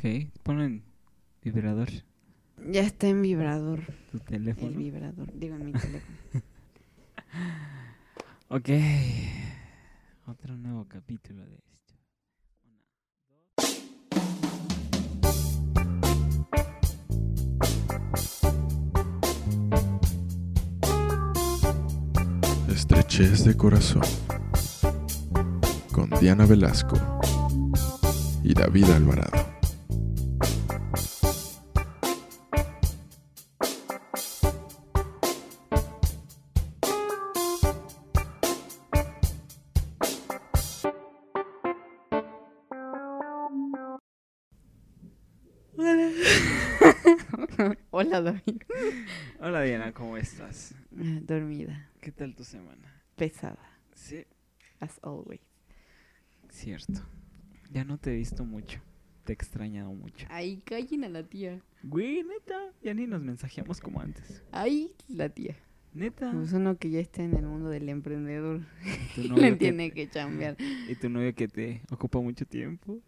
Ok, ponlo en vibrador. Ya está en vibrador. Tu El teléfono. vibrador. Digo en mi teléfono. Ok. Otro nuevo capítulo de esto. Estrechez de corazón. Con Diana Velasco y David Alvarado. Tu semana? Pesada. Sí, As always. cierto. Ya no te he visto mucho. Te he extrañado mucho. Ay, callen a la tía. Güey, neta. Ya ni nos mensajeamos como antes. Ay, la tía. Neta. Pues uno que ya está en el mundo del emprendedor. Le tiene que chambear. y tu novio que te ocupa mucho tiempo.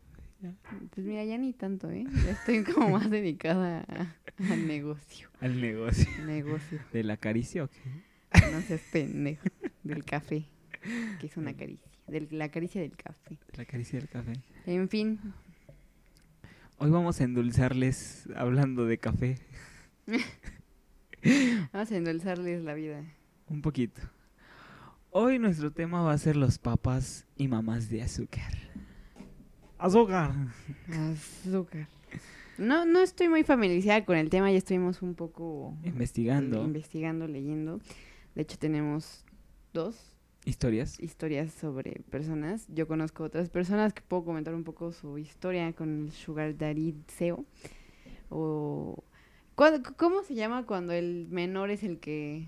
Pues mira, ya ni tanto, ¿eh? Ya estoy como más dedicada a- al negocio. Al negocio. Negocio. ¿De la caricia o qué? No seas pendejo. Del café. Que es una caricia. De la caricia del café. La caricia del café. En fin. Hoy vamos a endulzarles hablando de café. Vamos a endulzarles la vida. Un poquito. Hoy nuestro tema va a ser los papás y mamás de azúcar. ¡Azúcar! Azúcar. No, no estoy muy familiarizada con el tema, ya estuvimos un poco Investigando investigando, leyendo. De hecho, tenemos dos historias. historias sobre personas. Yo conozco otras personas que puedo comentar un poco su historia con el Sugar Daddy SEO. O... ¿cuándo- ¿Cómo se llama cuando el menor es el que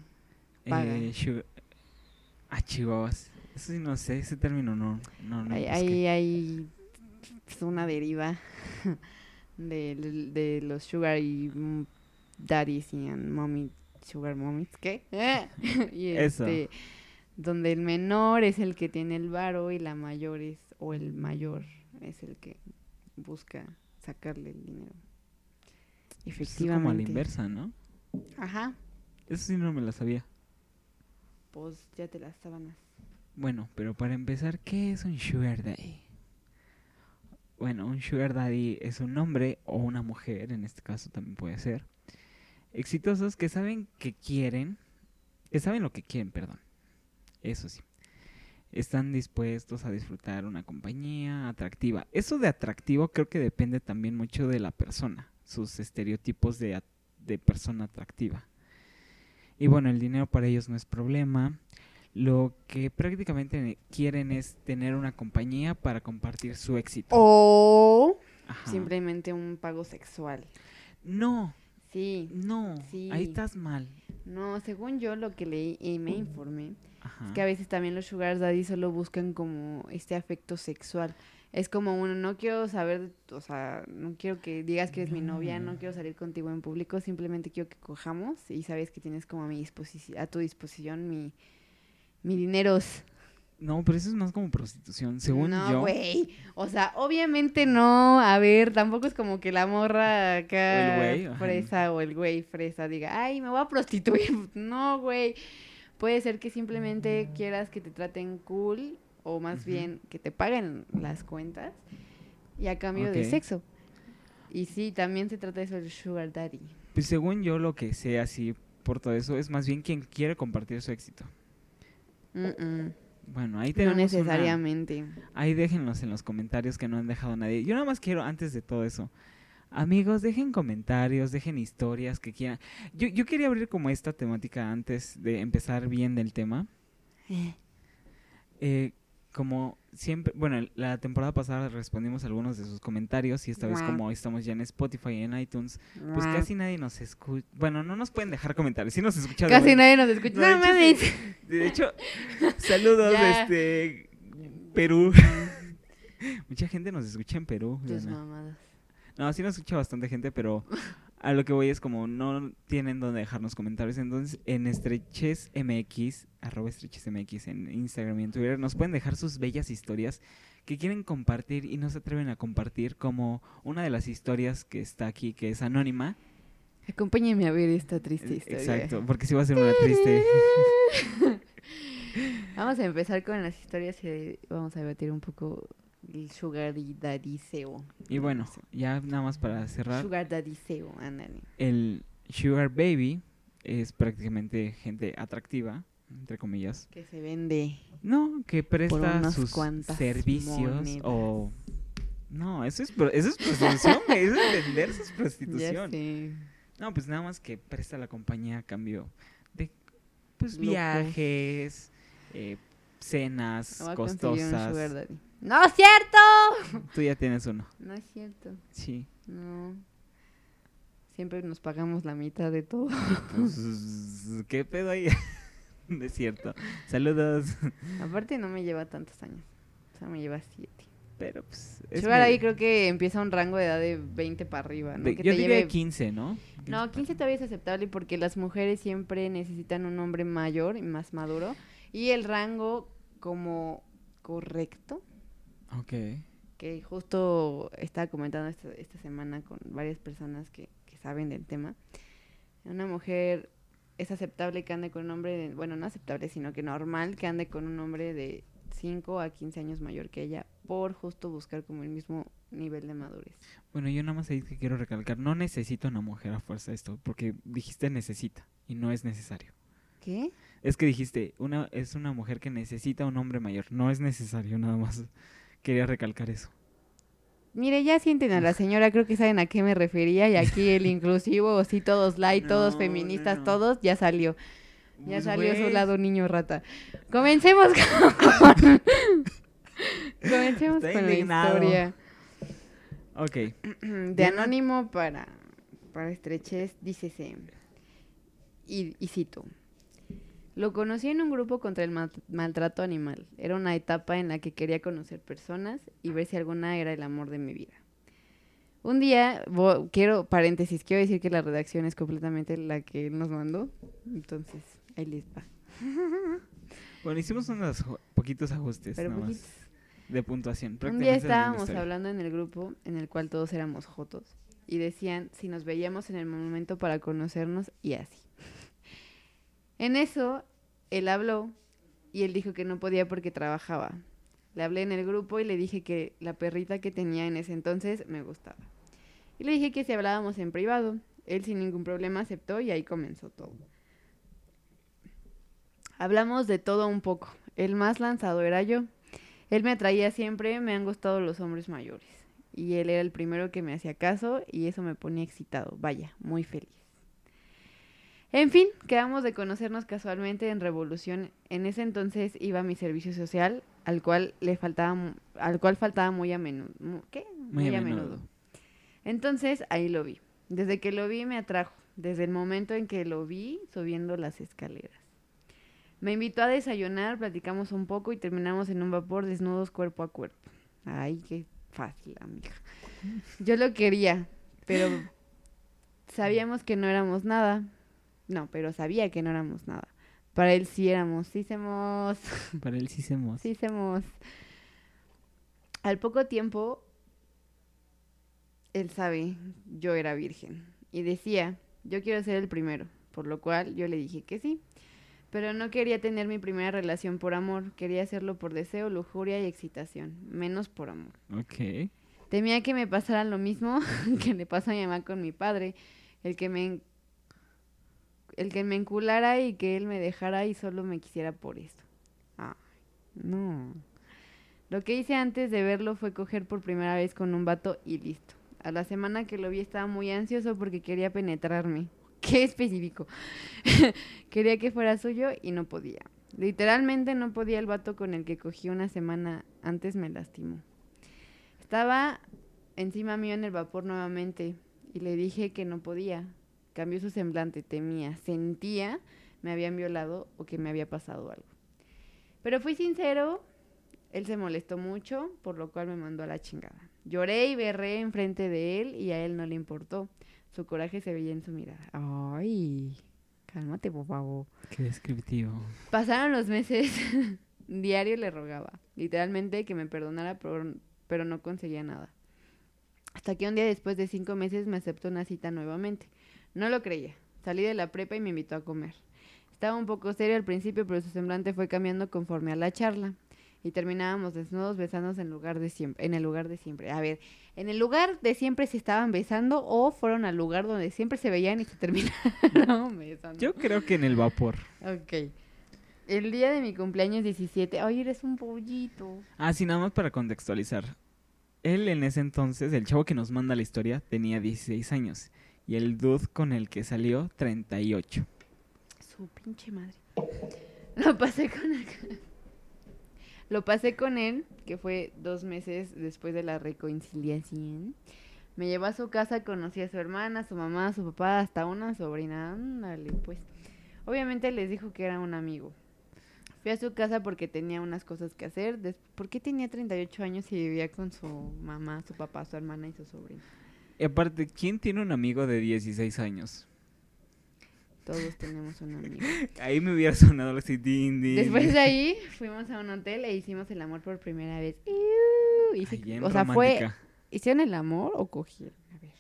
paga? Eh, sugar- Ah, chihuahuas. Eso sí no sé, ese término no, no, no hay, hay, hay una deriva de, de los sugar y mm, daddies y and mommy, sugar mommies, ¿qué? y Eso. este, donde el menor es el que tiene el varo y la mayor es, o el mayor es el que busca sacarle el dinero. Pues Es Efectivamente. como a la inversa, ¿no? Ajá, Eso sí no me lo sabía. pues ya te las sábanas. Bueno, pero para empezar, ¿qué es un sugar daddy? Bueno, un sugar daddy es un hombre o una mujer, en este caso también puede ser, exitosos que saben que quieren, que saben lo que quieren, perdón. Eso sí. Están dispuestos a disfrutar una compañía atractiva. Eso de atractivo creo que depende también mucho de la persona, sus estereotipos de, de persona atractiva. Y bueno, el dinero para ellos no es problema. Lo que prácticamente quieren es tener una compañía para compartir su éxito. O Ajá. simplemente un pago sexual. No, Sí. no. Sí. Ahí estás mal. No, según yo lo que leí y me informé, Ajá. es que a veces también los sugar daddy solo buscan como este afecto sexual. Es como uno, no quiero saber, o sea, no quiero que digas que eres mi novia, no quiero salir contigo en público, simplemente quiero que cojamos y sabes que tienes como a mi disposición, a tu disposición mi, mi dineros. No, pero eso es más como prostitución, según no, yo. güey. O sea, obviamente no. A ver, tampoco es como que la morra acá O el güey, fresa o el güey fresa diga, ay, me voy a prostituir. No, güey. Puede ser que simplemente quieras que te traten cool o más bien que te paguen las cuentas y a cambio de sexo. Y sí, también se trata de eso el sugar daddy. Pues según yo lo que sé así por todo eso es más bien quien quiere compartir su éxito. Mm-mm. Bueno, ahí No tenemos una- necesariamente. Ahí déjenlos en los comentarios que no han dejado nadie. Yo nada más quiero, antes de todo eso, amigos, dejen comentarios, dejen historias que quieran. Yo, yo quería abrir como esta temática antes de empezar bien del tema. Eh, como siempre, bueno, la temporada pasada respondimos algunos de sus comentarios y esta vez como estamos ya en Spotify y en iTunes, pues casi nadie nos escucha. Bueno, no nos pueden dejar comentarios, sí nos escucha. de Casi bueno. nadie nos escucha. No, No, de hecho, mames. De hecho, saludos Ya. este Perú. Mucha gente nos escucha en Perú. Tus mamadas. No, sí nos escucha bastante gente, pero a lo que voy es como no tienen donde dejarnos comentarios. Entonces, en Estreches MX, arroba Estreches MX en Instagram y en Twitter, nos pueden dejar sus bellas historias que quieren compartir y no se atreven a compartir, como una de las historias que está aquí, que es anónima. Acompáñenme a ver esta triste Eh, historia. Exacto, porque sí va a ser una triste. Vamos a empezar con las historias y vamos a debatir un poco el sugar daddyseo. Y bueno, ya nada más para cerrar. Sugar daddyseo, ándale. el Sugar Baby es prácticamente gente atractiva, entre comillas. Que se vende. No, que presta sus servicios monedas. o... No, eso es, eso es prostitución, eso es vender, eso es Ya prostitución. sé. No, pues nada más que presta la compañía a cambio de, pues, viajes, eh, cenas costosas. ¡No es cierto! Tú ya tienes uno, No es cierto. sí. No. Siempre nos pagamos la mitad de todo. Pues, ¿qué pedo ahí? No es cierto. Saludos. Aparte no me lleva tantos años. O sea, me lleva siete. Pero pues. ahí creo que empieza un rango de edad de 20 para arriba, ¿no? de- que yo te diría lleve 15, ¿no? No, 15 todavía es aceptable porque las mujeres siempre necesitan un hombre mayor y más maduro. Y el rango como correcto, Ok. que justo estaba comentando esta, esta semana con varias personas que, que saben del tema. Una mujer es aceptable que ande con un hombre, de- bueno, no aceptable, sino que normal que ande con un hombre de 5 a 15 años mayor que ella por justo buscar como el mismo nivel de madurez. Bueno, yo nada más ahí que quiero recalcar. No necesito una mujer a fuerza esto. Porque dijiste necesita. Y no es necesario. ¿Qué? Es que dijiste, una es una mujer que necesita un hombre mayor. No es necesario, nada más. Quería recalcar eso. Mire, ya sienten a la señora, creo que saben a qué me refería. Y aquí el inclusivo, sí, todos light, todos feministas, no, no. todos, ya salió. Ya Pues, salió su güey, lado niño rata. Comencemos con... Comencemos con indignado. la historia. Ok. De anónimo para, para estrechez, dícese, y, y cito, lo conocí en un grupo contra el mal- maltrato animal. Era una etapa en la que quería conocer personas y ver si alguna era el amor de mi vida. Un día, quiero, paréntesis, quiero decir que la redacción es completamente la que él nos mandó. Entonces, ahí les va. Bueno, hicimos unos poquitos ajustes Pero nada más, poquitos. de puntuación. Un día estábamos hablando en el grupo en el cual todos éramos jotos y decían si nos veíamos en el momento para conocernos y así. En eso, él habló y él dijo que no podía porque trabajaba. Le hablé en el grupo y le dije que la perrita que tenía en ese entonces me gustaba. Y le dije que si hablábamos en privado, él sin ningún problema aceptó y ahí comenzó todo. Hablamos de todo un poco. El más lanzado era yo. Él me atraía siempre, me han gustado los hombres mayores. Y él era el primero que me hacía caso y eso me ponía excitado. Vaya, muy feliz. En fin, quedamos de conocernos casualmente en Revolución. En ese entonces iba a mi servicio social, al cual le faltaba, al cual faltaba muy a menudo. ¿Qué? Muy a menudo. Entonces ahí lo vi. Desde que lo vi me atrajo. Desde el momento en que lo vi subiendo las escaleras. Me invitó a desayunar, platicamos un poco y terminamos en un vapor desnudos cuerpo a cuerpo. Ay, qué fácil, amiga. Yo lo quería, pero sabíamos que no éramos nada. No, pero sabía que no éramos nada. Para él sí éramos, sí somos. Para él sí hacemos. Sí, hacemos. Al poco tiempo, él sabe, yo era virgen. Y decía, yo quiero ser el primero. Por lo cual yo le dije que sí. Pero no quería tener mi primera relación por amor. Quería hacerlo por deseo, lujuria y excitación. Menos por amor. Ok. Temía que me pasara lo mismo que le pasó a mi mamá con mi padre. El que me... El que me enculara y que él me dejara y solo me quisiera por eso. Ay, no. Lo que hice antes de verlo fue coger por primera vez con un vato y listo. A la semana que lo vi estaba muy ansioso porque quería penetrarme. Qué específico. quería que fuera suyo y no podía. Literalmente no podía el vato con el que cogí una semana antes me lastimó. Estaba encima mío en el vapor nuevamente y le dije que no podía. Cambió su semblante, temía, sentía me habían violado o que me había pasado algo. Pero fui sincero, él se molestó mucho, por lo cual me mandó a la chingada. Lloré y berré enfrente de él y a él no le importó. Su coraje se veía en su mirada. Ay, cálmate, por favor. Qué descriptivo. Pasaron los meses. Diario le rogaba, literalmente, que me perdonara, pero, pero no conseguía nada. Hasta que un día después de cinco meses me aceptó una cita nuevamente. No lo creía. Salí de la prepa y me invitó a comer. Estaba un poco serio al principio, pero su semblante fue cambiando conforme a la charla. Y terminábamos desnudos besándonos en, lugar de siempre, en el lugar de siempre. A ver, ¿en el lugar de siempre se estaban besando o fueron al lugar donde siempre se veían y se terminaron besando? Yo creo que en el vapor. Ok. El día de mi cumpleaños 17. Ay, eres un pollito. Ah, sí, nada más para contextualizar. Él en ese entonces, el chavo que nos manda la historia, tenía 16 años. Y el dude con el que salió, 38. Su pinche madre. Lo pasé con él. Lo pasé con él, que fue dos meses después de la reconciliación. Me llevó a su casa, conocí a su hermana, su mamá, su papá, hasta una sobrina. Ándale, pues. Obviamente les dijo que era un amigo. Fui a su casa porque tenía unas cosas que hacer. ¿Por qué tenía 38 años y vivía con su mamá, su papá, su hermana y su sobrina? Y aparte, ¿quién tiene un amigo de 16 años? Todos tenemos un amigo. Ahí me hubiera sonado así, din, din. Después de ahí fuimos a un hotel e hicimos el amor por primera vez. Y sí- Ay, o sea, fue romántica. ¿Hicieron el amor o cogieron? A ver.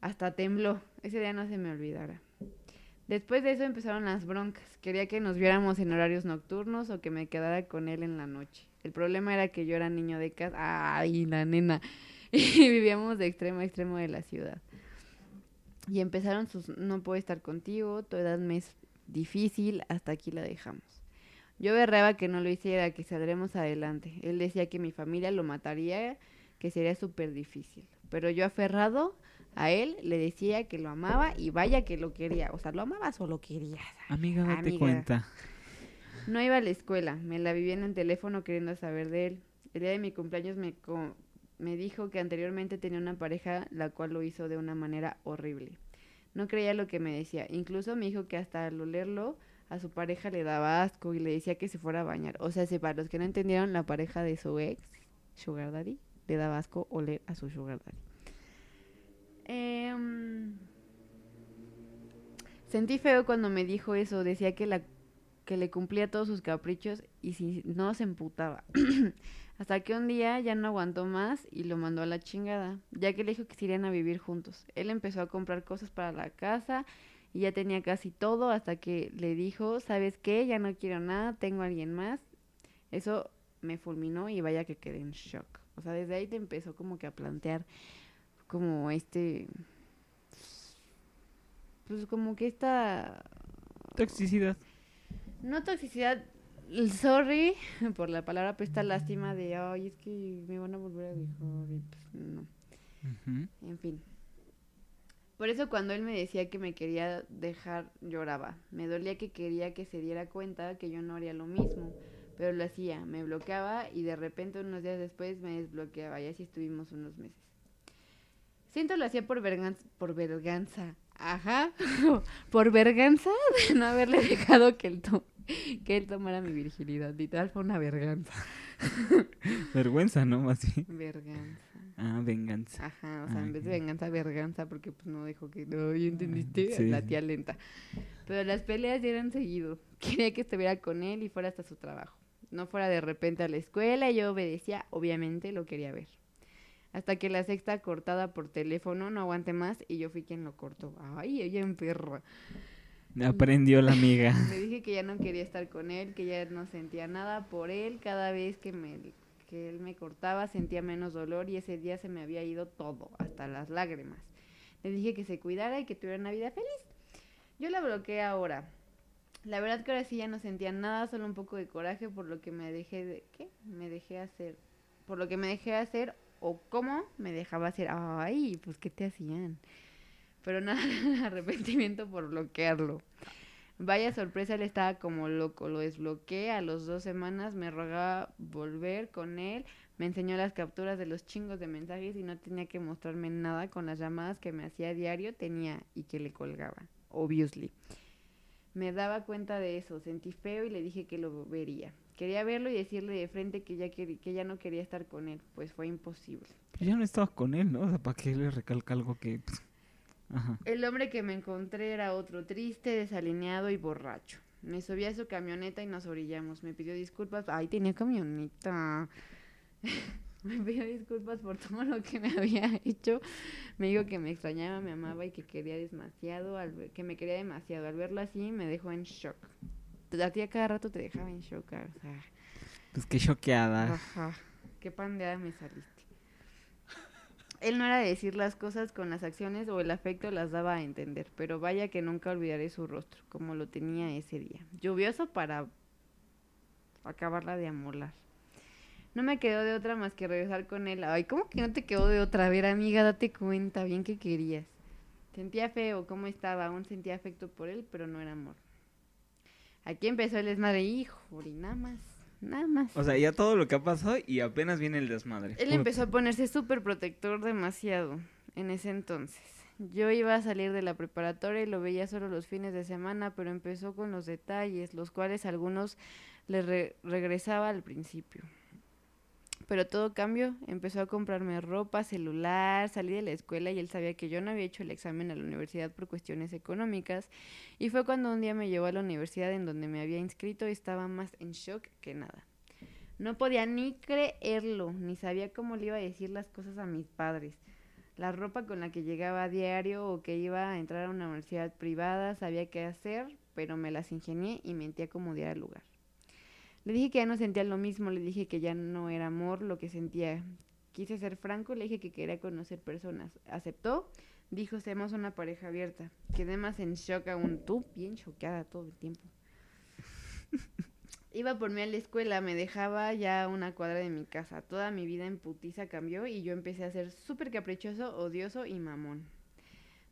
Hasta tembló. Ese día no se me olvidará. Después de eso empezaron las broncas. Quería que nos viéramos en horarios nocturnos o que me quedara con él en la noche. El problema era que yo era niño de casa. ¡Ay, la nena! Y vivíamos de extremo a extremo de la ciudad. Y empezaron sus no puedo estar contigo, tu edad me es difícil, hasta aquí la dejamos. Yo berreaba que no lo hiciera, que saldremos adelante. Él decía que mi familia lo mataría, que sería súper difícil. Pero yo aferrado a él le decía que lo amaba y vaya que lo quería. O sea, ¿lo amabas o lo querías? Amiga, date Amiga. cuenta. No iba a la escuela, me la vivía en el teléfono queriendo saber de él. El día de mi cumpleaños me, co- me dijo que anteriormente tenía una pareja la cual lo hizo de una manera horrible. No creía lo que me decía. Incluso me dijo que hasta al olerlo a su pareja le daba asco y le decía que se fuera a bañar. O sea, si para los que no entendieron, la pareja de su ex, Sugar Daddy, le daba asco oler a su Sugar Daddy. Em, Sentí feo cuando me dijo eso. Decía que la que le cumplía todos sus caprichos y si no se emputaba. Hasta que un día ya no aguantó más y lo mandó a la chingada, ya que le dijo que se irían a vivir juntos. Él empezó a comprar cosas para la casa y ya tenía casi todo hasta que le dijo, ¿sabes qué? Ya no quiero nada, tengo a alguien más. Eso me fulminó y vaya que quedé en shock. O sea, desde ahí te empezó como que a plantear como este... Pues como que esta Toxicidad. no toxicidad, sorry por la palabra, pero esta lástima de, ay, es que me van a volver a dejar, y pues no, en fin. Por eso cuando él me decía que me quería dejar, lloraba. Me dolía que quería que se diera cuenta que yo no haría lo mismo, pero lo hacía, me bloqueaba y de repente unos días después me desbloqueaba y así estuvimos unos meses. Siento lo hacía por verganza, por verganza, ajá, por verganza de no haberle dejado que él, to- que él tomara mi virginidad. Literal fue una verganza. Vergüenza, ¿no? Más bien. Verganza. Ah, venganza. Ajá, o sea, Ah, en vez de venganza, verganza, porque pues no dijo que no, ¿ya entendiste? Sí. La tía lenta. Pero las peleas ya eran seguido. Quería que estuviera con él y fuera hasta su trabajo. No fuera de repente a la escuela y yo obedecía, obviamente lo quería ver. Hasta que la sexta cortada por teléfono no aguanté más y yo fui quien lo cortó. Ay, ella en perra. Aprendió la amiga. Le dije que ya no quería estar con él, que ya no sentía nada por él. Cada vez que, me, que él me cortaba sentía menos dolor y ese día se me había ido todo, hasta las lágrimas. Le dije que se cuidara y que tuviera una vida feliz. Yo la bloqueé ahora. La verdad que ahora sí ya no sentía nada, solo un poco de coraje por lo que me dejé de... ¿Qué? Me dejé hacer. Por lo que me dejé hacer o cómo me dejaba hacer. Ay, pues ¿qué te hacían? Pero nada, de arrepentimiento por bloquearlo. Vaya sorpresa, él estaba como loco. Lo desbloqueé. A las dos semanas me rogaba volver con él. Me enseñó las capturas de los chingos de mensajes y no tenía que mostrarme nada con las llamadas que me hacía diario. Tenía y que le colgaba. Obviously. Me daba cuenta de eso. Sentí feo y le dije que lo vería. Quería verlo y decirle de frente que ya, queri- que ya no quería estar con él. Pues fue imposible. Ya no estaba con él, ¿no? O sea, ¿para qué le recalca algo que... pues, Ajá. El hombre que me encontré era otro triste, desalineado y borracho. Me subí a su camioneta y nos orillamos. Me pidió disculpas. Ay, tenía camioneta. me pidió disculpas por todo lo que me había hecho. Me dijo que me extrañaba, me amaba y que quería demasiado, al ver- que me quería demasiado. Al verlo así me dejó en shock. A ti a cada rato te dejaba en shock. O sea, Pues qué choqueada. Ajá. Qué pandeada me saliste. Él no era de decir las cosas con las acciones o el afecto las daba a entender, pero vaya que nunca olvidaré su rostro, como lo tenía ese día. Lluvioso para acabarla de amolar. No me quedó de otra más que regresar con él. Ay, ¿cómo que no te quedó de otra? A ver, amiga, date cuenta, bien que querías. Sentía feo cómo estaba, aún sentía afecto por él, pero no era amor. Aquí empezó el desmadre, hijo, y nada más, nada más. O sea, ya todo lo que ha pasado y apenas viene el desmadre. Él Puta. empezó a ponerse súper protector demasiado en ese entonces. Yo iba a salir de la preparatoria y lo veía solo los fines de semana, pero empezó con los detalles, los cuales algunos le re- regresaba al principio. Pero todo cambió, empezó a comprarme ropa, celular, salí de la escuela y él sabía que yo no había hecho el examen a la universidad por cuestiones económicas. Y fue cuando un día me llevó a la universidad en donde me había inscrito y estaba más en shock que nada. No podía ni creerlo, ni sabía cómo le iba a decir las cosas a mis padres. La ropa con la que llegaba a diario o que iba a entrar a una universidad privada, sabía qué hacer, pero me las ingenié y mentía como diera lugar. Le dije que ya no sentía lo mismo, le dije que ya no era amor lo que sentía. Quise ser franco, le dije que quería conocer personas. Aceptó, dijo, seamos una pareja abierta. Quedé más en shock aún, tú bien choqueada todo el tiempo. Iba por mí a la escuela, me dejaba ya una cuadra de mi casa. Toda mi vida en putiza cambió y yo empecé a ser súper caprichoso, odioso y mamón.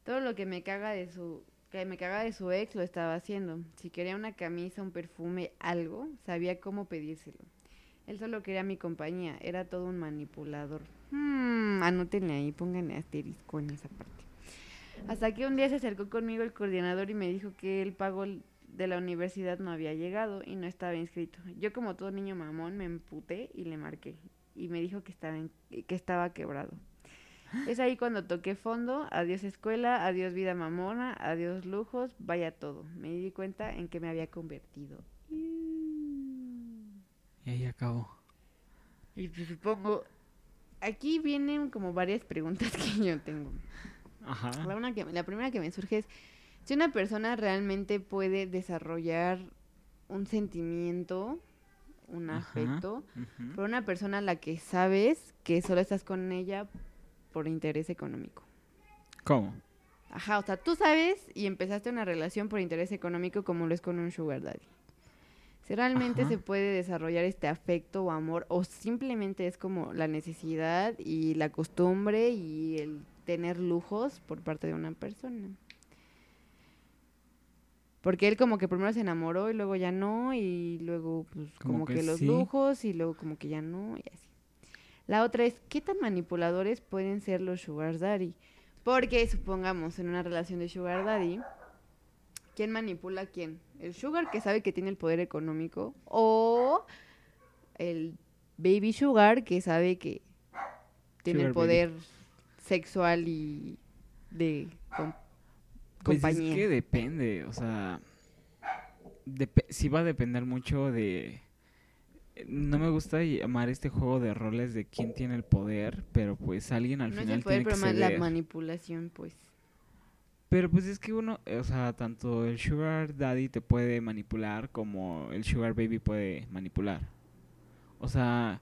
Todo lo que me caga de su que me caga de su ex lo estaba haciendo. Si quería una camisa, un perfume, algo, sabía cómo pedírselo. Él solo quería mi compañía, era todo un manipulador. Hmm, anótenle ahí, pónganle asterisco en esa parte. Hasta que un día se acercó conmigo el coordinador y me dijo que el pago de la universidad no había llegado y no estaba inscrito. Yo como todo niño mamón me emputé y le marqué y me dijo que estaba en- que estaba quebrado. Es ahí cuando toqué fondo, adiós escuela, adiós vida mamona, adiós lujos, vaya todo. Me di cuenta en que me había convertido. Y ahí acabó. Y pues supongo, aquí vienen como varias preguntas que yo tengo. Ajá. La, una que, la primera que me surge es, si una persona realmente puede desarrollar un sentimiento, un Ajá. afecto, Ujú. por una persona a la que sabes que solo estás con ella por interés económico. ¿Cómo? Ajá, o sea, tú sabes y empezaste una relación por interés económico como lo es con un sugar daddy. Si realmente Ajá. se puede desarrollar este afecto o amor o simplemente es como la necesidad y la costumbre y el tener lujos por parte de una persona. Porque él como que primero se enamoró y luego ya no y luego pues Como como, que que, los sí. lujos y luego como que ya no y así. La otra es, ¿qué tan manipuladores pueden ser los sugar daddy? Porque supongamos en una relación de sugar daddy, ¿quién manipula a quién? ¿El sugar que sabe que tiene el poder económico o el baby sugar que sabe que tiene Sugar el baby. poder sexual y de com- Pues compañía? es que depende, o sea, depe- sí va a depender mucho de... No me gusta llamar este juego de roles de quién tiene el poder, pero pues alguien al no es final el poder, tiene pero que la manipulación, pues. Pero pues es que uno, o sea, tanto el sugar daddy te puede manipular como el sugar baby puede manipular. O sea,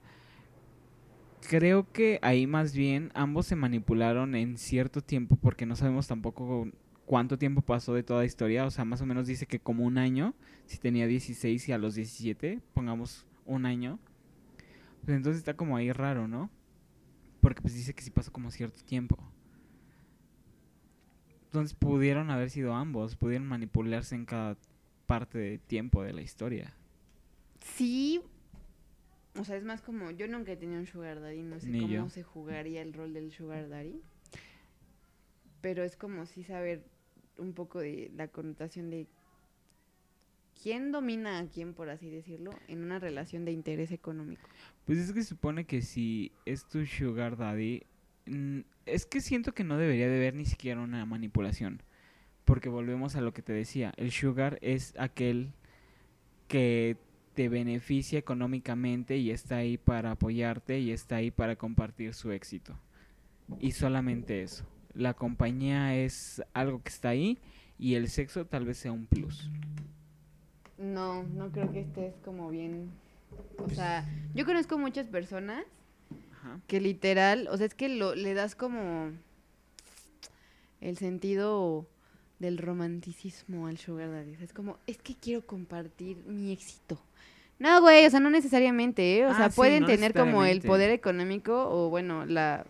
creo que ahí más bien ambos se manipularon en cierto tiempo porque no sabemos tampoco cuánto tiempo pasó de toda la historia. O sea, más o menos dice que como un año, si tenía 16 y a los 17, pongamos un año. Pues entonces está como ahí raro, ¿no? Porque pues dice que sí pasó como cierto tiempo. Entonces pudieron haber sido ambos, pudieron manipularse en cada parte de tiempo de la historia. Sí. O sea, es más como, yo nunca he tenido un sugar daddy, no sé Ni cómo yo. se jugaría el rol del sugar daddy. Pero es como sí saber un poco de la connotación de quién domina a quién, por así decirlo, en una relación de interés económico. Pues es que supone que si es tu sugar daddy, es que siento que no debería de haber ni siquiera una manipulación. Porque volvemos a lo que te decía. El sugar es aquel que te beneficia económicamente y está ahí para apoyarte y está ahí para compartir su éxito. Y solamente eso. La compañía es algo que está ahí y el sexo tal vez sea un plus. No, no creo que estés como bien. O sea, yo conozco muchas personas Ajá. que literal, o sea, es que lo, le das como el sentido del romanticismo al sugar daddy. Es como, es que quiero compartir mi éxito. No, güey, o sea, no necesariamente, ¿eh? O Ah, sea, sí, pueden no tener como el poder económico o, bueno, la...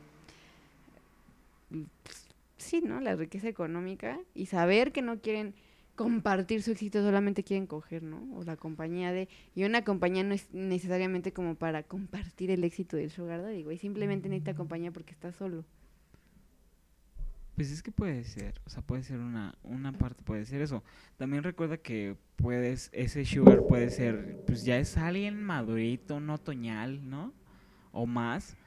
Sí, ¿no? La riqueza económica y saber que no quieren compartir su éxito, solamente quieren coger, ¿no? O la compañía de... Y una compañía no es necesariamente como para compartir el éxito del sugar daddy, güey. Simplemente necesita compañía porque está solo. Pues es que puede ser, o sea, puede ser una, una parte, puede ser eso. También recuerda que puedes, ese sugar puede ser, pues ya es alguien madurito, no otoñal, ¿no? O más.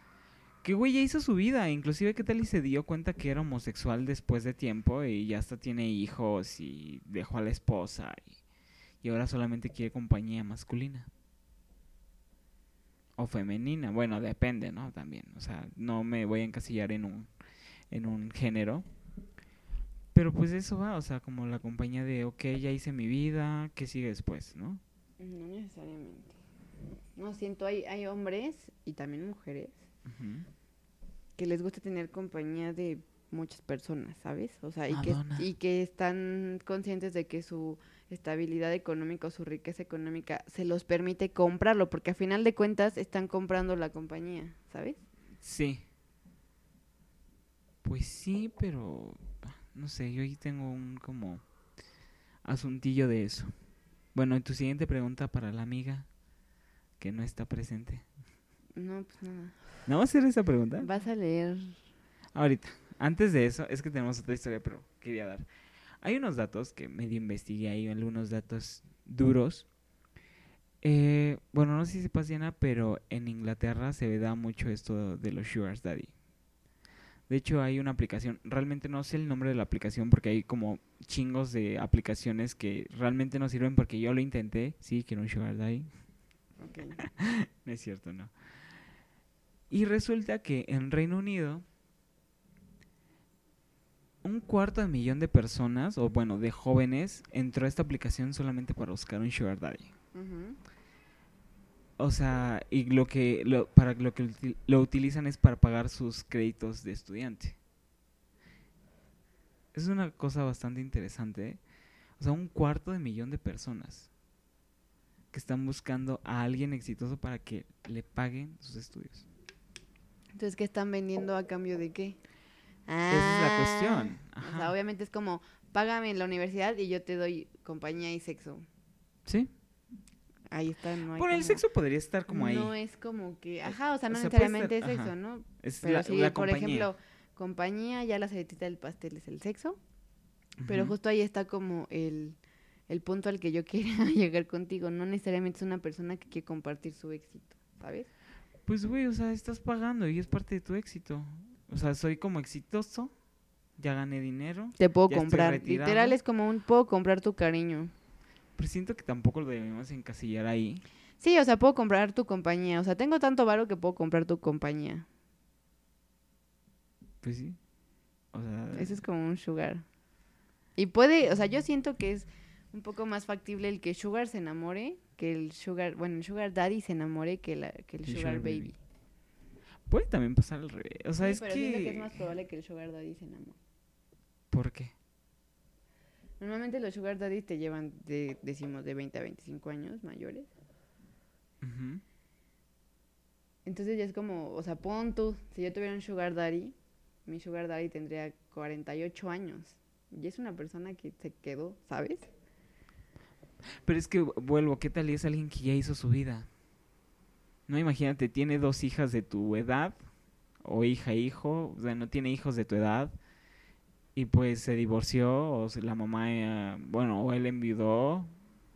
Que güey ya hizo su vida, inclusive qué tal y se dio cuenta que era homosexual después de tiempo y ya hasta tiene hijos y dejó a la esposa y, y ahora solamente quiere compañía masculina. O femenina, bueno, depende, ¿no? También, o sea, no me voy a encasillar en un en un género. Pero pues eso va, o sea, como la compañía de, ok, ya hice mi vida, ¿qué sigue después, no? No necesariamente. No, siento, hay, hay hombres y también mujeres Que les gusta tener compañía de muchas personas, ¿sabes? O sea, y que, Madonna. y que están conscientes de que su estabilidad económica o su riqueza económica se los permite comprarlo, porque a final de cuentas están comprando la compañía, ¿sabes? Sí. Pues sí, pero no sé, yo ahí tengo un como asuntillo de eso. Bueno, y tu siguiente pregunta para la amiga que no está presente. No, pues nada. ¿No va a hacer esa pregunta? Vas a leer. Ahorita, antes de eso, es que tenemos otra historia, pero quería dar. Hay unos datos que medio investigué ahí, algunos datos duros. Eh, bueno, no sé si sepas, Diana, pero en Inglaterra se da mucho esto de los Sugar Daddy. De hecho, hay una aplicación, realmente no sé el nombre de la aplicación porque hay como chingos de aplicaciones que realmente no sirven porque yo lo intenté. Sí, quiero un Sugar Daddy. Ok. No es cierto, no. Y resulta que en Reino Unido un cuarto de millón de personas, o bueno, de jóvenes, entró a esta aplicación solamente para buscar un sugar daddy. O sea, y lo que lo, para lo que lo utilizan es para pagar sus créditos de estudiante. Es una cosa bastante interesante. ¿eh? O sea, un cuarto de millón de personas que están buscando a alguien exitoso para que le paguen sus estudios. Entonces, ¿qué están vendiendo a cambio de qué? Esa es la Ah, cuestión. O sea, obviamente es como, págame en la universidad y yo te doy compañía y sexo. Sí. Ahí está, no hay Bueno, el sexo podría estar como ahí. No es como que, ajá, o sea, no o sea, puede necesariamente estar- es sexo, ajá. ¿no? Es Pero la, sí, la por compañía. ejemplo, compañía, ya la ceretita del pastel es el sexo, pero justo ahí está como el, el punto al que yo quería llegar contigo. No necesariamente es una persona que quiere compartir su éxito, ¿sabes? Pues, güey, o sea, estás pagando y es parte de tu éxito. O sea, soy como exitoso, ya gané dinero, Te puedo comprar. Literal es como un, puedo comprar tu cariño. pero siento que tampoco lo debemos encasillar ahí. Sí, o sea, puedo comprar tu compañía. O sea, tengo tanto varo que puedo comprar tu compañía. Pues sí. O sea, Eso es como un sugar. Y puede, o sea, yo siento que es un poco más factible el que sugar se enamore que el sugar, bueno, el sugar daddy se enamore que, la, que el El sugar, sugar baby. baby. puede también pasar al revés. O sea, Sí, es pero que... que es más probable que el sugar daddy se enamore. ¿Por qué? Normalmente los sugar daddy te llevan, de, decimos, de 20 a 25 años mayores. Entonces ya es como, o sea, pon tú, si yo tuviera un sugar daddy, mi sugar daddy tendría 48 años. Y es una persona que se quedó, ¿sabes? Pero es que vuelvo, ¿qué tal es alguien que ya hizo su vida? No imagínate, tiene dos hijas de tu edad, o hija, hijo, o sea, no tiene hijos de tu edad, y pues se divorció, o la mamá, eh, bueno, o él enviudó,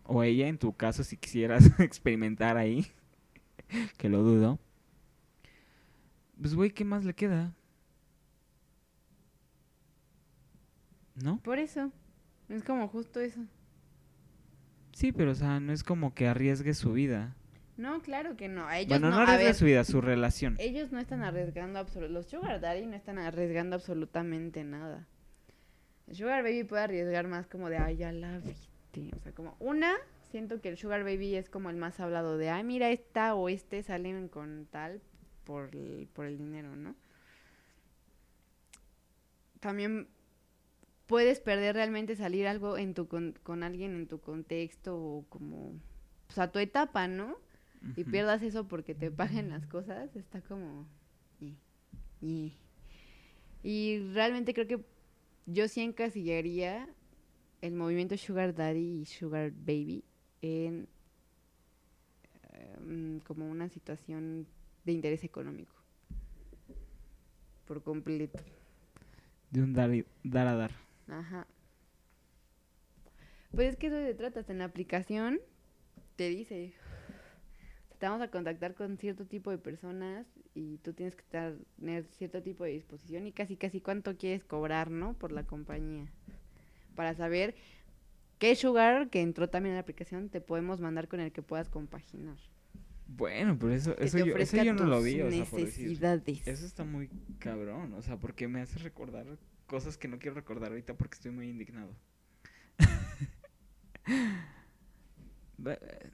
o ella, en tu caso, si quisieras experimentar ahí, que lo dudo. Pues, güey, ¿qué más le queda? ¿No? Por eso. Es como justo eso. Sí, pero o sea, no es como que arriesgue su vida. No, claro que no. Ellos bueno, no, no, a arriesga ver, su vida, su relación. ellos no están arriesgando absolutamente. Los Sugar Daddy no están arriesgando absolutamente nada. El Sugar Baby puede arriesgar más como de, ay, ya la viste. O sea, como una, siento que el Sugar Baby es como el más hablado de, ay, mira, esta o este salen con tal por el, por el dinero, ¿no? También puedes perder realmente salir algo en tu con, con alguien en tu contexto o como, pues a tu etapa, ¿no? y pierdas eso porque te paguen las cosas, está como... Y, y, y realmente creo que yo sí encasillaría el movimiento Sugar Daddy y Sugar Baby en em, como una situación de interés económico. Por completo. De un dar, y- dar a dar. Ajá. Pues es que eso se trata, hasta en la aplicación te dice, te vamos a contactar con cierto tipo de personas y tú tienes que estar- tener cierto tipo de disposición y casi casi cuánto quieres cobrar, ¿no? Por la compañía. Para saber qué sugar que entró también en la aplicación te podemos mandar con el que puedas compaginar. Bueno, pero eso, eso, yo, eso yo no lo vi, o sea, por decir. necesidades. Eso está muy cabrón, o sea, porque me hace recordar cosas que no quiero recordar ahorita porque estoy muy indignado.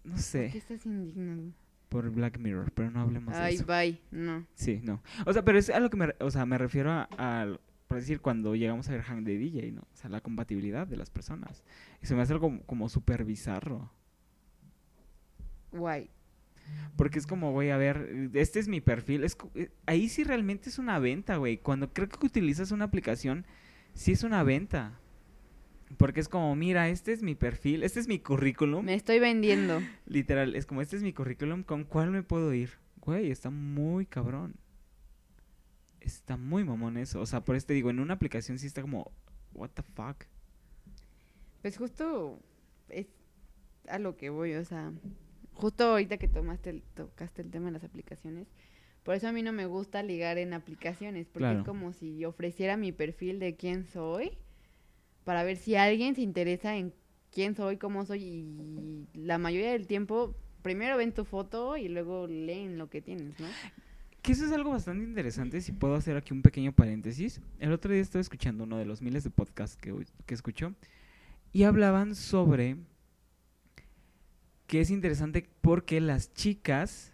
No ¿Por sé, qué estás indignado? por Black Mirror, pero no hablemos de Ay, eso. bye. No. Sí, no. O sea, pero es a lo que me, o sea, me refiero a, a, por decir, cuando llegamos a ver Hang de DJ, ¿no? O sea, la compatibilidad de las personas. Y se me hace algo como, como súper bizarro. Guay. Porque es como, güey, a ver, este es mi perfil. Es, eh, ahí sí realmente es una venta, güey. Cuando creo que utilizas una aplicación, sí es una venta. Porque es como, mira, este es mi perfil, este es mi currículum. Me estoy vendiendo. Literal, es como, este es mi currículum, ¿con cuál me puedo ir? Güey, está muy cabrón. Está muy mamón eso. O sea, por este digo, en una aplicación sí está como, what the fuck. Pues justo es a lo que voy, o sea, justo ahorita que tomaste el, tocaste el tema de las aplicaciones, por eso a mí no me gusta ligar en aplicaciones, porque Claro. es como si ofreciera mi perfil de quién soy, para ver si alguien se interesa en quién soy, cómo soy, y la mayoría del tiempo primero ven tu foto y luego leen lo que tienes, ¿no? Que eso es algo bastante interesante, si puedo hacer aquí un pequeño paréntesis. El otro día estaba escuchando uno de los miles de podcasts que, que escucho y hablaban sobre que es interesante porque las chicas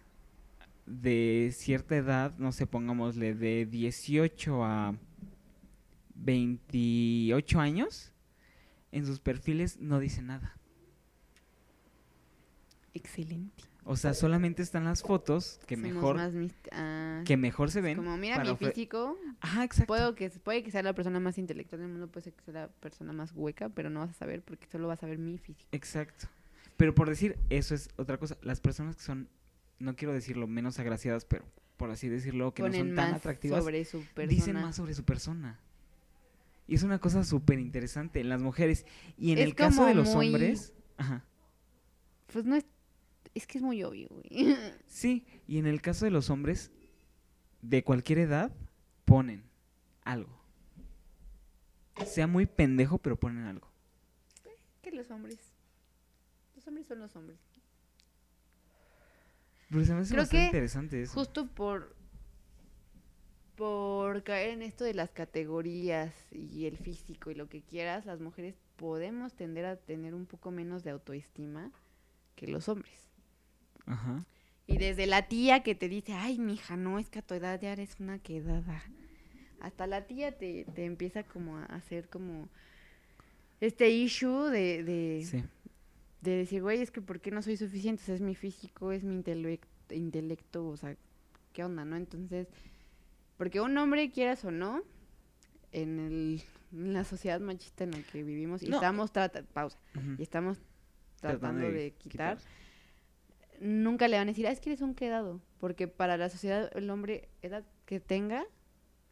de cierta edad, no sé, pongámosle de 18 a 28 años, en sus perfiles no dicen nada. Excelente. O sea, solamente están las fotos que Somos mejor más ah, que mejor se ven. como mira mi físico, Ajá, exacto. Puedo que, puede que sea la persona más intelectual del mundo, puede ser que sea la persona más hueca, pero no vas a saber porque solo vas a ver mi físico. Exacto. Pero por decir, eso es otra cosa. Las personas que son, no quiero decirlo menos agraciadas, pero por así decirlo, que no son tan atractivas, sobre su persona. dicen más sobre su persona. Y es una cosa súper interesante en las mujeres. Y en Es el caso de los muy- hombres, ajá, Pues no es... Es que es muy obvio, güey. sí, y en el caso de los hombres, de cualquier edad, ponen algo. Sea muy pendejo, pero ponen algo. que los hombres... Los hombres son los hombres. Pero se me hace Creo que interesante eso. Justo por... Por caer en esto de las categorías y el físico y lo que quieras, las mujeres podemos tender a tener un poco menos de autoestima que los hombres. Ajá. Y desde la tía que te dice, ay, mija, no, es que a tu edad ya eres una quedada. Hasta la tía te, te empieza como a hacer como este issue de, de, Sí. De decir, güey, es que ¿por qué no soy suficiente? O sea, es mi físico, es mi intelecto, intelecto, o sea, ¿qué onda, no? Entonces, porque un hombre, quieras o no, en, el, en la sociedad machista en la que vivimos, y No. estamos tratando, pausa, y estamos Tratando tratando de de quitar, quitarse. nunca le van a decir, ah, es que eres un quedado. Porque para la sociedad, el hombre, edad que tenga,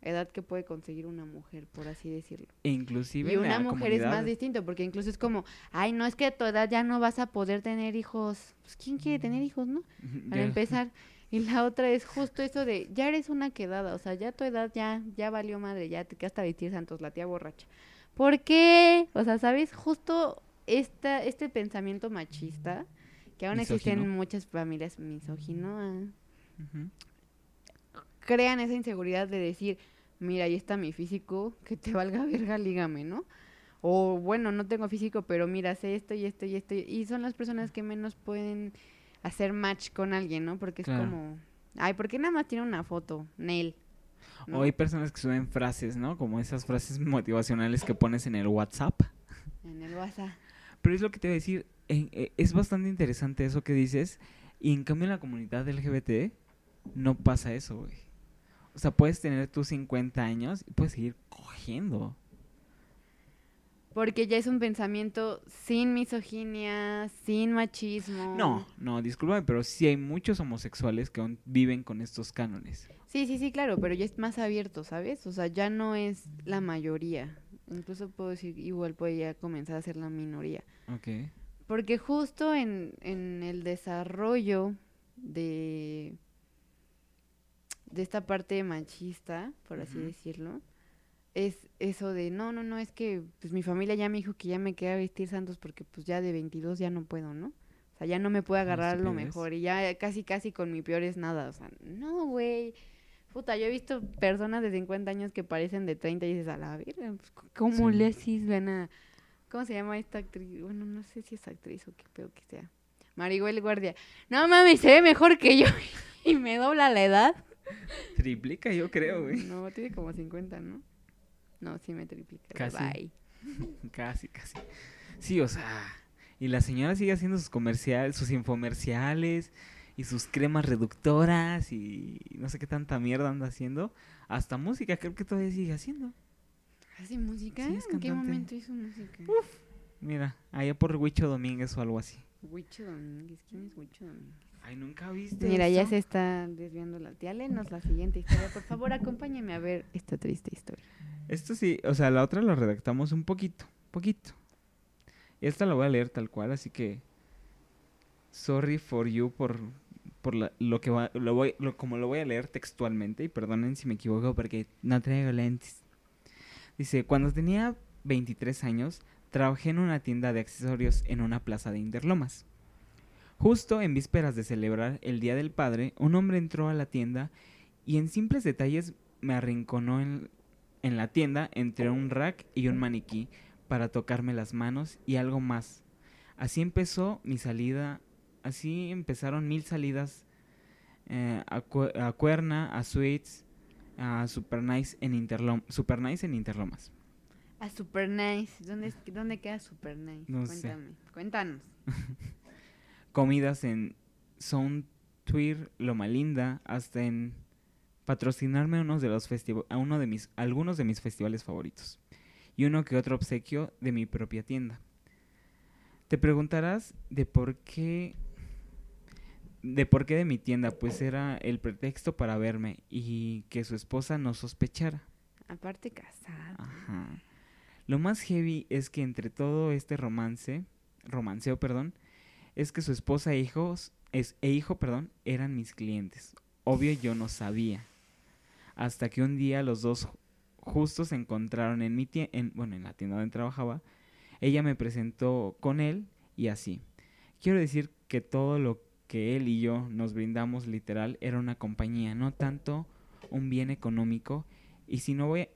edad que puede conseguir una mujer, por así decirlo. Inclusive Y en una la mujer es más distinto, porque incluso es como, ay, no es que a tu edad ya no vas a poder tener hijos. Pues, ¿quién quiere tener hijos, no? Para empezar. Y la otra es justo eso de, ya eres una quedada, o sea, ya tu edad ya, ya valió madre, ya te quedaste a vestir santos, la tía borracha. ¿Por qué? O sea, ¿sabes? Justo esta, este pensamiento machista, que aún existe en Misógino. muchas familias misógino, ah, crean esa inseguridad de decir, mira, ahí está mi físico, que te valga verga, lígame, ¿no? O bueno, no tengo físico, pero mira, sé esto y esto y esto. Y son las personas que menos pueden hacer match con alguien, ¿no? Porque es Claro. como, ay, ¿por qué nada más tiene una foto? Nail. ¿no? O hay personas que suben frases, ¿no? Como esas frases motivacionales que pones en el WhatsApp. En el WhatsApp. Pero es lo que te voy a decir, en- eh, es bastante interesante eso que dices. Y en cambio en la comunidad LGBT no pasa eso, güey. O sea, puedes tener tus 50 años y puedes seguir cogiendo. Porque ya es un pensamiento sin misoginia, sin machismo. No, no, discúlpame, pero sí hay muchos homosexuales que aún viven con estos cánones. Sí, sí, sí, claro, pero ya es más abierto, ¿sabes? O sea, ya no es la mayoría. Incluso puedo decir, igual puede ya comenzar a ser la minoría. Ok. Porque justo en, en el desarrollo de, de esta parte machista, por así decirlo, es eso de, no, no, no, es que pues mi familia ya me dijo que ya me queda vestir santos porque pues ya de 22 ya no puedo, ¿no? O sea, ya no me puedo agarrar lo estupidez. mejor y ya casi, casi con mi peor es nada. O sea, no, güey. Puta, yo he visto personas de 50 años que parecen de 30 y dices, a la verga, pues, ¿cómo Sí. le haces, ven a... ¿Cómo se llama esta actriz? Bueno, no sé si es actriz o qué pedo que sea. Marigüel Guardia. No mames, se ve mejor que yo. y me dobla la edad. Triplica, yo creo, güey. No, tiene como 50, ¿no? No, sí me triplica. Casi. Bye. Casi, casi. Sí, o sea. Y la señora sigue haciendo sus comerciales, sus infomerciales y sus cremas reductoras y no sé qué tanta mierda anda haciendo. Hasta música creo que todavía sigue haciendo. ¿Hace música? Sí, es ¿En qué momento hizo música? Mira, allá por Huicho Domínguez o algo así. Huicho Domínguez. ¿Quién es Huicho Domínguez? Ay, nunca viste. Mira, ya eso? se está desviando la tía. Léenos la siguiente historia. Por favor, acompáñame a ver esta triste historia. Esto sí, o sea, la otra la redactamos un poquito, poquito. Esta la voy a leer tal cual, así que sorry for you por por la- lo que va, lo voy, lo- como lo voy a leer textualmente y perdonen si me equivoco porque no traigo lentes. Dice, cuando tenía 23 años, trabajé en una tienda de accesorios en una plaza de Interlomas. Justo en vísperas de celebrar el Día del Padre, un hombre entró a la tienda y en simples detalles me arrinconó en, en la tienda entre un rack y un maniquí para tocarme las manos y algo más. Así empezó mi salida, así empezaron mil salidas eh, a, a Cuerna, a Suites, a Super Nice en, Interlom Super Nice en Interlomas. A Super Nice. ¿Dónde, dónde queda Super Nice? No sé. Cuéntame. Cuéntanos. Comidas en Sound Tweer, Loma Linda, hasta en patrocinarme unos de los festiva- a uno de mis, algunos de mis festivales favoritos y uno que otro obsequio de mi propia tienda. Te preguntarás de por qué de por qué de mi tienda, pues era el pretexto para verme y que su esposa no sospechara. Aparte casado. Ajá. Lo más heavy es que entre todo este romance, romanceo, perdón, es que su esposa e hijos es, e hijo, perdón, eran mis clientes. Obvio yo no sabía. Hasta que un día los dos ju- justo se encontraron en mi tie- en, bueno, en la tienda donde trabajaba. Ella me presentó con él y así. Quiero decir que todo lo que él y yo nos brindamos literal era una compañía, no tanto un bien económico. Y si no voy a,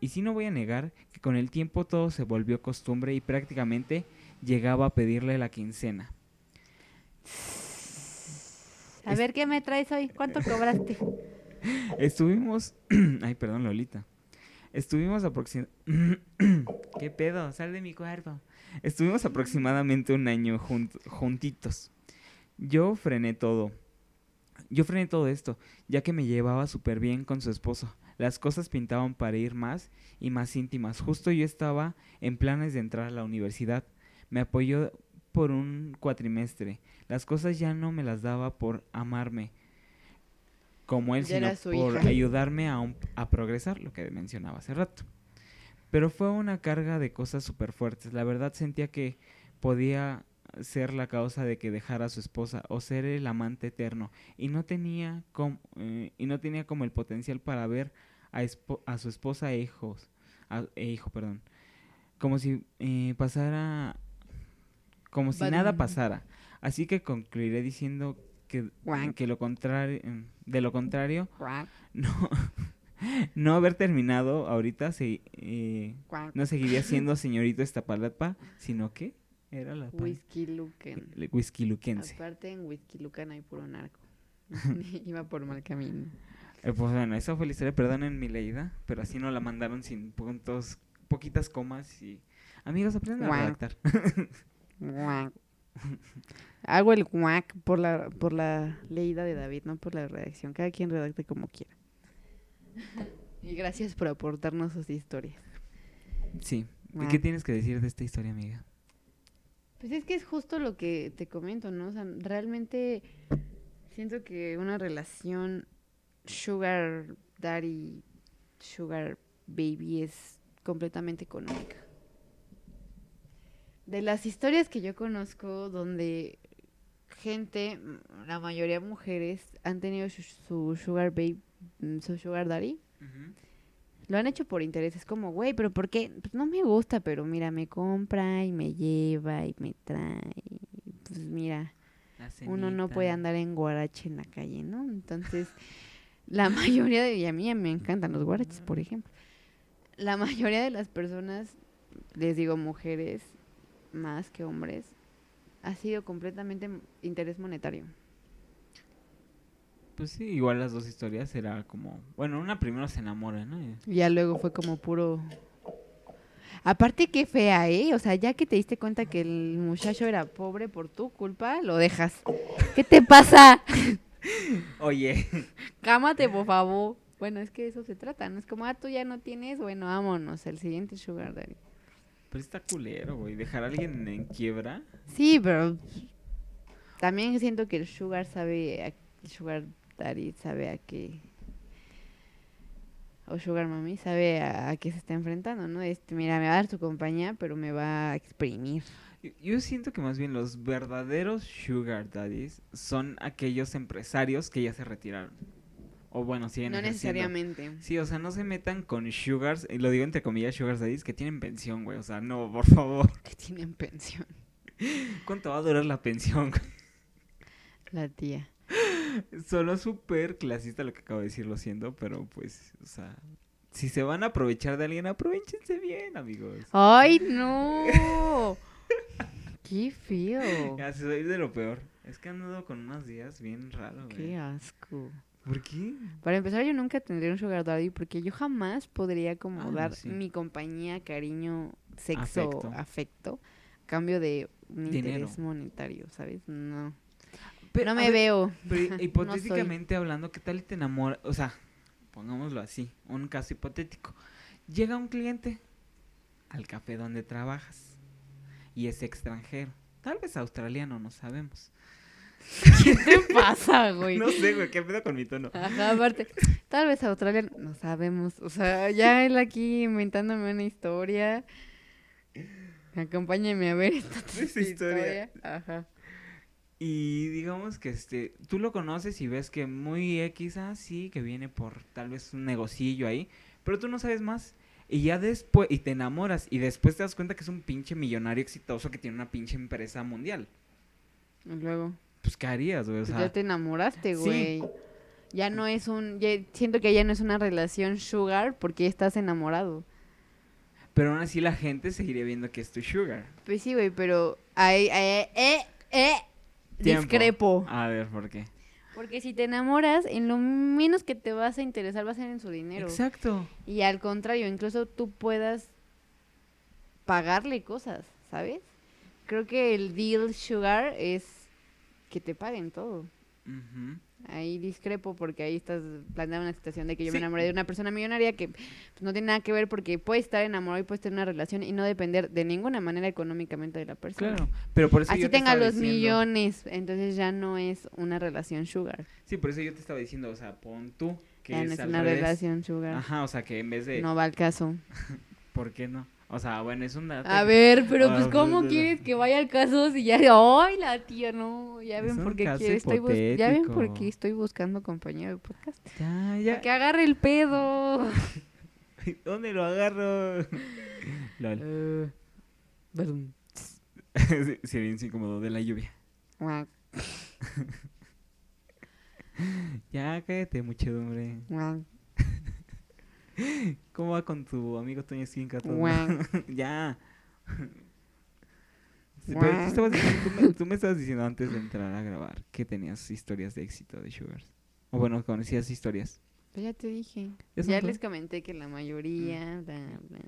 y si no voy a negar que con el tiempo todo se volvió costumbre y prácticamente llegaba a pedirle la quincena. A ver qué me traes hoy. ¿Cuánto cobraste? Estuvimos. Ay, perdón, Lolita. Estuvimos aproximadamente. ¿Qué pedo? Sal de mi cuerpo. Estuvimos aproximadamente un año jun- juntitos. Yo frené todo. Yo frené todo esto, ya que me llevaba súper bien con su esposo. Las cosas pintaban para ir más y más íntimas. Justo yo estaba en planes de entrar a la universidad. Me apoyó por un cuatrimestre. Las cosas ya no me las daba por amarme como él, Ya sino por hija. ayudarme a, un- a progresar, lo que mencionaba hace rato. Pero fue una carga de cosas súper fuertes. La verdad sentía que podía ser la causa de que dejara a su esposa o ser el amante eterno y no tenía como y no tenía como el potencial para ver a, a su esposa e hijos a- e hijo perdón como si eh, pasara, como si nada pasara. Así que concluiré diciendo que, que lo contrario, de lo contrario, no, no haber terminado ahorita se, eh, no seguiría siendo señorito Estapalapa, sino que era la Whisky le- whisky luquense. Aparte en Whisky Lucan hay puro narco. Iba por mal camino. Eh, pues bueno, esa fue la historia, perdonen mi leída, pero así no la mandaron sin puntos, poquitas comas y... Amigos, aprendan a redactar. Guac. Hago el guac por la, por la leída de David, no por la redacción. Cada quien redacte como quiera. Y gracias por aportarnos sus historias. Sí. ¿Y Guau. qué tienes que decir de esta historia, amiga? Pues es que es justo lo que te comento, ¿no? O sea, realmente siento que una relación sugar daddy, sugar baby es completamente económica. De las historias que yo conozco donde gente, la mayoría mujeres, han tenido su, su sugar baby, mm, su sugar daddy, lo han hecho por interés. Es como, güey, pero ¿por qué? Pues no me gusta, pero mira, me compra y me lleva y me trae. y Pues mira, uno no puede andar en guarache en la calle, ¿no? Entonces, la mayoría de, y a mí me encantan los guaraches, por ejemplo. La mayoría de las personas, les digo mujeres más que hombres, ha sido completamente interés monetario. Pues sí, igual las dos historias era como... Bueno, una primero se enamora, ¿no? Ya luego fue como puro... Aparte qué fea, ¿eh? O sea, ya que te diste cuenta que el muchacho era pobre por tu culpa, lo dejas. ¿Qué te pasa? Oye, Cámate, por favor. Bueno, es que de eso se trata, ¿no? Es como, ah, tú ya no tienes, bueno, vámonos, el siguiente sugar daddy. Pero está culero, güey. Dejar a alguien en quiebra. Sí, pero también siento que el sugar sabe, a, el sugar daddy sabe a qué, o sugar mami sabe a, a qué se está enfrentando, ¿no? Este, mira, me va a dar tu compañía, pero me va a exprimir. Yo- Yo siento que más bien los verdaderos sugar daddies son aquellos empresarios que ya se retiraron. O bueno, siguen No ejerciendo. necesariamente. Sí, o sea, no se metan con sugars, y lo digo entre comillas, sugar daddies que tienen pensión, güey. O sea, no, por favor. Que tienen pensión. ¿Cuánto va a durar la pensión? La tía. Solo súper clasista lo que acabo de decir, lo siento, pero pues, o sea, si se van a aprovechar de alguien, aprovechense bien, amigos. ¡Ay, no! ¡Qué feo! Ya, soy de lo peor. Es que han dado con unos días bien raros, güey. ¡Qué asco! ¿Por qué? Para empezar, yo nunca tendría un sugar daddy porque yo jamás podría como Ah, dar sí. mi compañía, cariño, sexo, Afecto. afecto, a cambio de un Dinero. interés monetario, ¿sabes? No. Pero, no me ver, veo. Pero hipotéticamente hablando, ¿qué tal y te enamora? O sea, pongámoslo así, un caso hipotético. Llega un cliente al café donde trabajas y es extranjero. Tal vez australiano, no sabemos. ¿Qué te pasa, güey? No sé, güey, qué pedo con mi tono. Ajá, aparte, tal vez australiano, no sabemos. O sea, ya él aquí inventándome una historia. Acompáñame a ver esta Esa historia. historia. Ajá. Y digamos que este, tú lo conoces y ves que muy X, ah, sí, que viene por tal vez un negocillo ahí, pero tú no sabes más. Y ya después, y te enamoras, y después te das cuenta que es un pinche millonario exitoso que tiene una pinche empresa mundial. Y luego. Pues, ¿qué harías, güey? O Pues sea, ya te enamoraste, sí. güey. Ya no es un. ya- siento que ya no es una relación sugar porque ya estás enamorado. pero aún así la gente seguiría viendo que es tu sugar. Pues sí, güey, pero. Ahí, eh, eh, eh, Tiempo. discrepo. A ver, ¿por qué? Porque si te enamoras, en lo menos que te vas a interesar va a ser en su dinero. Exacto. Y al contrario, incluso tú puedas pagarle cosas, ¿sabes? Creo que el deal sugar es que te paguen todo. Ahí discrepo porque ahí estás planteando una situación de que yo Sí. me enamoré de una persona millonaria que pues, no tiene nada que ver porque puedes estar enamorado y puedes tener una relación y no depender de ninguna manera económicamente de la persona. Claro. Pero por eso Así yo te tenga los diciendo- millones, entonces ya no es una relación sugar. Sí, por eso yo te estaba diciendo, o sea, pon tú que Ya no es es al una revés. relación sugar. Ajá, o sea, que en vez de... No va al caso. ¿Por qué no? O sea, bueno, es un dato. A ver, pero pues ¿cómo quieres que vaya al caso si ya... ¡Ay, la tía, no! Ya ven por qué estoy bus- Ya ven por qué estoy buscando compañero de podcast. Ya, Para ya. que agarre el pedo. ¿Dónde lo agarro? Lol. Sí, Sería incómodo de la lluvia. Ya, cállate, muchedumbre. guac, ¿Cómo va con tu amigo Toño guac. ya. Pero tú, estabas diciendo- tú me, tú me estabas diciendo antes de entrar a grabar que tenías historias de éxito de Sugars. O bueno, conocías historias. Pues ya te dije. ¿Eso Ya les comenté que la mayoría, bla, bla.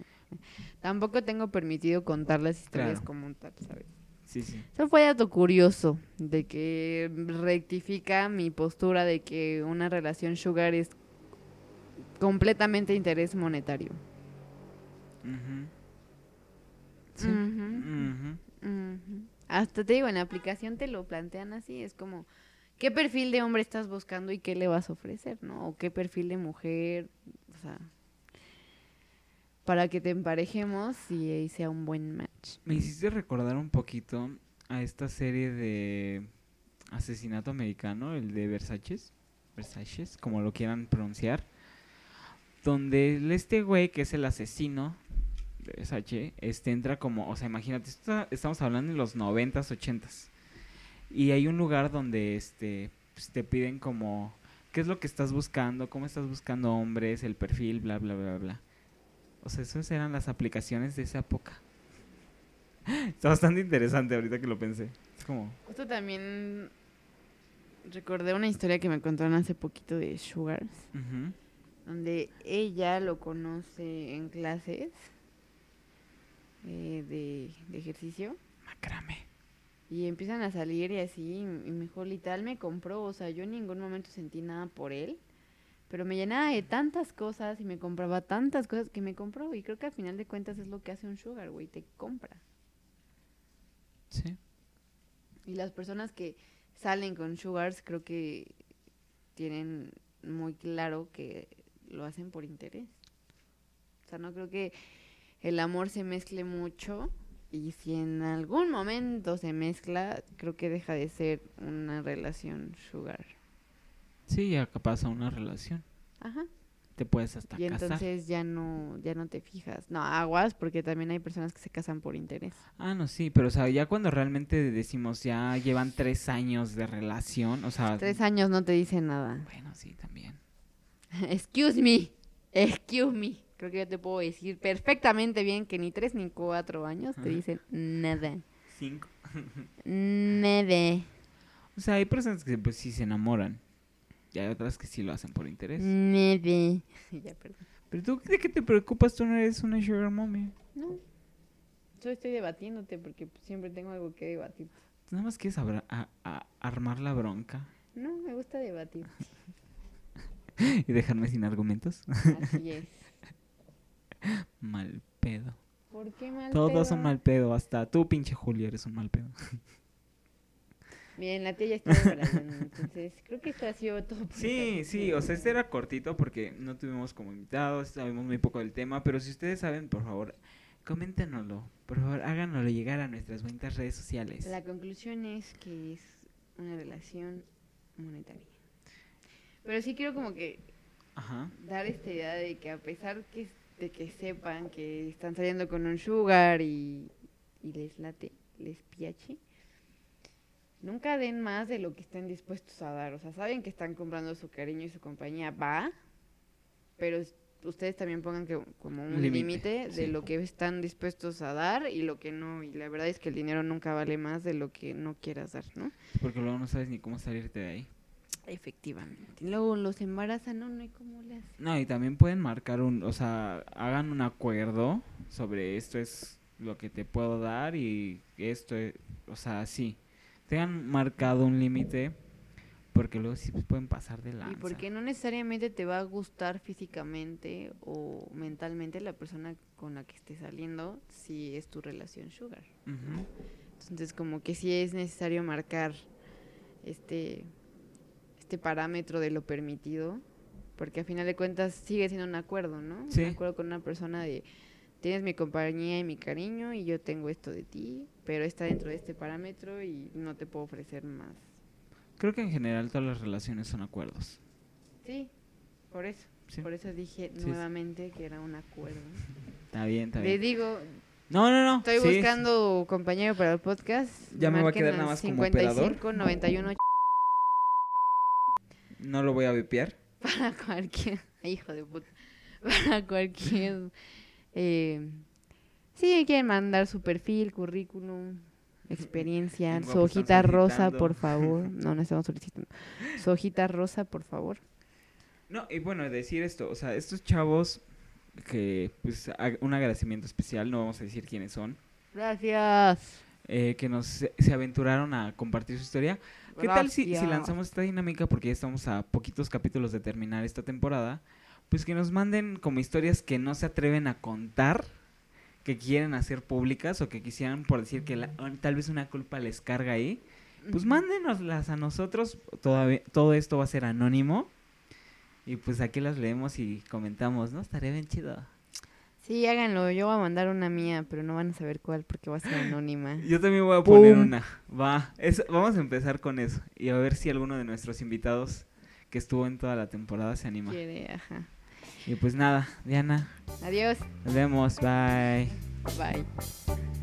Tampoco tengo permitido contar las historias Claro. como tal, ¿sabes? Sí, sí. Eso fue dato curioso, de que rectifica mi postura de que una relación sugar es completamente interés monetario. Sí. Hasta te digo, en la aplicación te lo plantean así, es como, ¿qué perfil de hombre estás buscando y qué le vas a ofrecer, no? O qué perfil de mujer, o sea, para que te emparejemos y ahí sea un buen match. Me hiciste recordar un poquito a esta serie de asesinato americano, el de Versaces, Versaces, como lo quieran pronunciar, donde este güey que es el asesino de Versace, este entra como, o sea, imagínate, está- estamos hablando en los noventas, ochentas, y hay un lugar donde este pues, te piden como qué es lo que estás buscando, cómo estás buscando hombres, el perfil, bla bla bla bla. O sea, esas eran las aplicaciones de esa época. Está bastante interesante ahorita que lo pensé. Es como, Justo también recordé una historia que me contaron hace poquito de Sugars, ujú, donde ella lo conoce en clases eh, de, de ejercicio macrame. y empiezan a salir y así, y mejor literal me compró, o sea, yo en ningún momento sentí nada por él, pero me llenaba de tantas cosas y me compraba tantas cosas que me compró y creo que al final de cuentas es lo que hace un sugar, güey, te compra. Sí. Y las personas que salen con sugars creo que tienen muy claro que lo hacen por interés. O sea, no creo que el amor se mezcle mucho y si en algún momento se mezcla, creo que deja de ser una relación sugar. Sí, ya capaz a una relación. Ajá. Te puedes hasta Y casar. entonces ya no ya no te fijas. No, aguas porque también hay personas que se casan por interés. Ah, no, sí, pero o sea, ya cuando realmente decimos ya llevan tres años de relación, o sea... Tres años no te dicen nada. Bueno, sí, también. Excuse me. Excuse me. Creo que yo te puedo decir perfectamente bien que ni tres ni cuatro años te dicen nada. Cinco. Nada. O sea, hay personas que pues sí se enamoran. Y hay otras que sí lo hacen por interés. Nada. ya, perdón. Pero tú, ¿de qué te preocupas? Tú no eres una sugar mommy. No. Yo estoy debatiéndote porque siempre tengo algo que debatir. Tú nada más quieres abra- a- a- armar la bronca No, me gusta debatir. y dejarme sin argumentos. Así es. mal pedo. ¿Por qué mal Todos son pedo? mal pedo, hasta tú, pinche Julio, eres un mal pedo. Bien, la tía ya está desbaratando, entonces creo que esto ha sido todo. por Sí, sí, o sea, este era cortito porque no tuvimos como invitados, sabemos muy poco del tema, pero si ustedes saben, por favor, coméntenoslo. Por favor, háganoslo llegar a nuestras bonitas redes sociales. La conclusión es que es una relación monetaria. Pero sí quiero como que Ajá. dar esta idea de que a pesar que, de que sepan que están saliendo con un sugar y, y les late, les piache, nunca den más de lo que estén dispuestos a dar. O sea, saben que están comprando su cariño y su compañía, va, pero ustedes también pongan que, como un Límite, límite de sí. lo que están dispuestos a dar y lo que no. Y la verdad es que el dinero nunca vale más de lo que no quieras dar, ¿no? Porque luego no sabes ni cómo salirte de ahí. Efectivamente. Luego los embarazan, no, no hay cómo le hacen. No, y también pueden marcar un, o sea, hagan un acuerdo sobre esto es lo que te puedo dar y esto es, o sea, sí. Tengan marcado un límite porque luego sí pueden pasar de lanza. Y porque no necesariamente te va a gustar físicamente o mentalmente la persona con la que estés saliendo si es tu relación sugar. Entonces como que sí es necesario marcar este, este parámetro de lo permitido, porque a final de cuentas sigue siendo un acuerdo, ¿no? Sí. Un acuerdo con una persona de tienes mi compañía y mi cariño y yo tengo esto de ti, pero está dentro de este parámetro y no te puedo ofrecer más. Creo que en general todas las relaciones son acuerdos. Sí, por eso. Sí. Por eso dije Sí, nuevamente que era un acuerdo. Está bien, está Le bien. digo, No, no, no. Estoy sí, buscando compañero para el podcast. Ya me voy a quedar nada más como operador. 55 91 No lo voy a vipear. para cualquier. Hijo de puta. Para cualquier. Eh, si quieren mandar su perfil, currículum, experiencia, su hojita rosa, por favor. No, no estamos solicitando. Su hojita rosa, por favor. No, y bueno, decir esto, o sea, estos chavos que, pues, un agradecimiento especial, no vamos a decir quiénes son, Gracias. eh, que nos se aventuraron a compartir su historia. ¿Qué tal si, lanzamos esta dinámica, porque ya estamos a poquitos capítulos de terminar esta temporada, pues que nos manden como historias que no se atreven a contar, que quieren hacer públicas o que quisieran, por decir que la- tal vez una culpa les carga ahí, pues mándenoslas a nosotros, todavía, todo esto va a ser anónimo. Y pues aquí las leemos y comentamos, ¿no? Estaría bien chido. Sí, háganlo. Yo voy a mandar una mía, pero no van a saber cuál porque va a ser anónima. Yo también voy a poner una. Va, es- vamos a empezar con eso. Y a ver si alguno de nuestros invitados que estuvo en toda la temporada se anima. Quiere, ajá. Y pues nada, Diana, Adiós. nos vemos, bye. Bye.